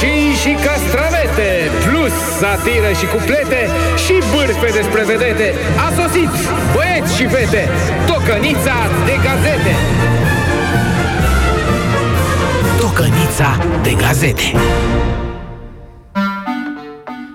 roșii și castravete, plus satiră și cuplete și bârfe despre vedete. A sosit, băieți și fete, tocănița de gazete. Tocănița de gazete.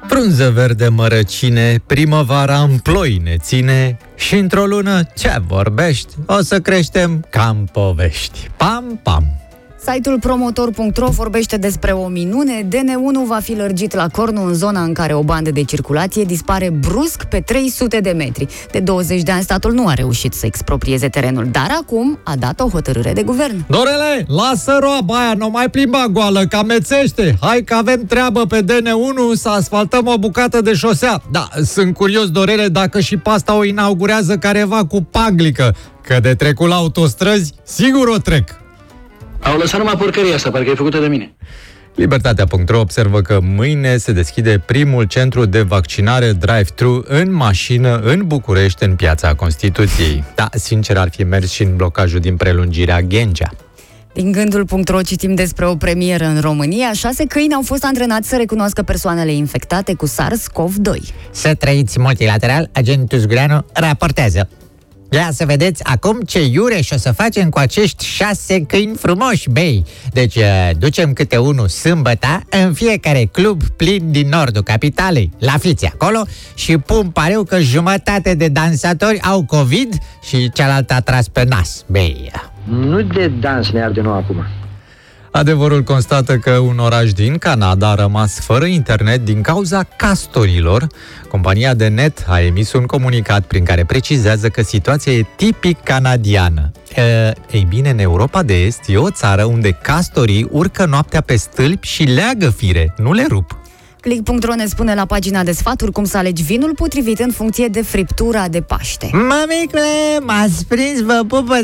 Frunză verde mărăcine, primăvara în ploi ne ține și într-o lună ce vorbești, o să creștem cam povești. Pam, pam! Site-ul promotor.ro vorbește despre o minune. DN1 va fi lărgit la Cornu în zona în care o bandă de circulație dispare brusc pe 300 de metri. De 20 de ani statul nu a reușit să exproprieze terenul, dar acum a dat o hotărâre de guvern. Dorele, lasă roaba aia, nu mai plimba goală, că amețește. Hai că avem treabă pe DN1 să asfaltăm o bucată de șosea. Da, sunt curios, Dorele, dacă și pasta o inaugurează careva cu paglică, că de trecul la autostrăzi, sigur o trec. Au lăsat numai porcăria asta, parcă e făcută de mine. Libertatea.ro observă că mâine se deschide primul centru de vaccinare drive-thru în mașină în București, în piața Constituției. Da, sincer, ar fi mers și în blocajul din prelungirea Ghencea. Din gândul.ro citim despre o premieră în România. Șase câini au fost antrenați să recunoască persoanele infectate cu SARS-CoV-2. Să trăiți multilateral, agentul Zgureanu raportează. Ia să vedeți acum ce iureș o să facem cu acești șase câini frumoși, bei. Deci uh, ducem câte unul sâmbătă în fiecare club plin din nordul capitalei. La fiți acolo și pun pariu că jumătate de dansatori au COVID și cealaltă a tras pe nas, bei. Nu de dans ne arde nou acum. Adevărul constată că un oraș din Canada a rămas fără internet din cauza castorilor. Compania de net a emis un comunicat prin care precizează că situația e tipic canadiană. E, ei bine, în Europa de Est e o țară unde castorii urcă noaptea pe stâlpi și leagă fire, nu le rup. Click.ro ne spune la pagina de sfaturi cum să alegi vinul potrivit în funcție de friptura de Paște. Mămicule, m-ați prins, vă pupă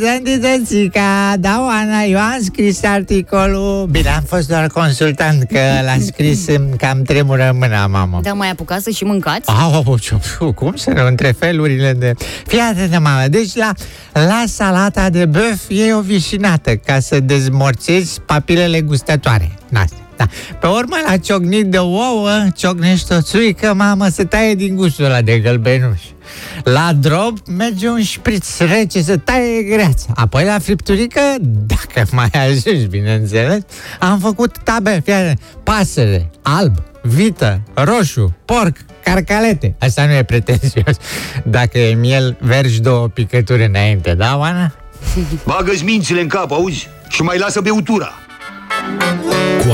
tățica. Da, Oana, eu am scris articolul. Bine, am fost doar consultant, că l-a scris îmi cam tremură mâna, mamă. Da, mai apucat să și mâncați? Au, ce- cum să nu, între felurile de... Fii atent, mamă, deci la, la salata de băf e o vișinată ca să dezmorțezi papilele gustătoare. Na, da. Pe urmă, la ciocnit de ouă, ciocnești o țuică, mamă, se taie din gustul ăla de gălbenuș. La drop merge un șpriț rece să taie greața. Apoi la fripturică, dacă mai ajungi, bineînțeles, am făcut tabe, fiare, pasăre, alb, vită, roșu, porc, carcalete. Asta nu e pretențios. Dacă e miel, vergi două picături înainte, da, Oana? Bagă-ți mințile în cap, auzi? Și mai lasă beutura.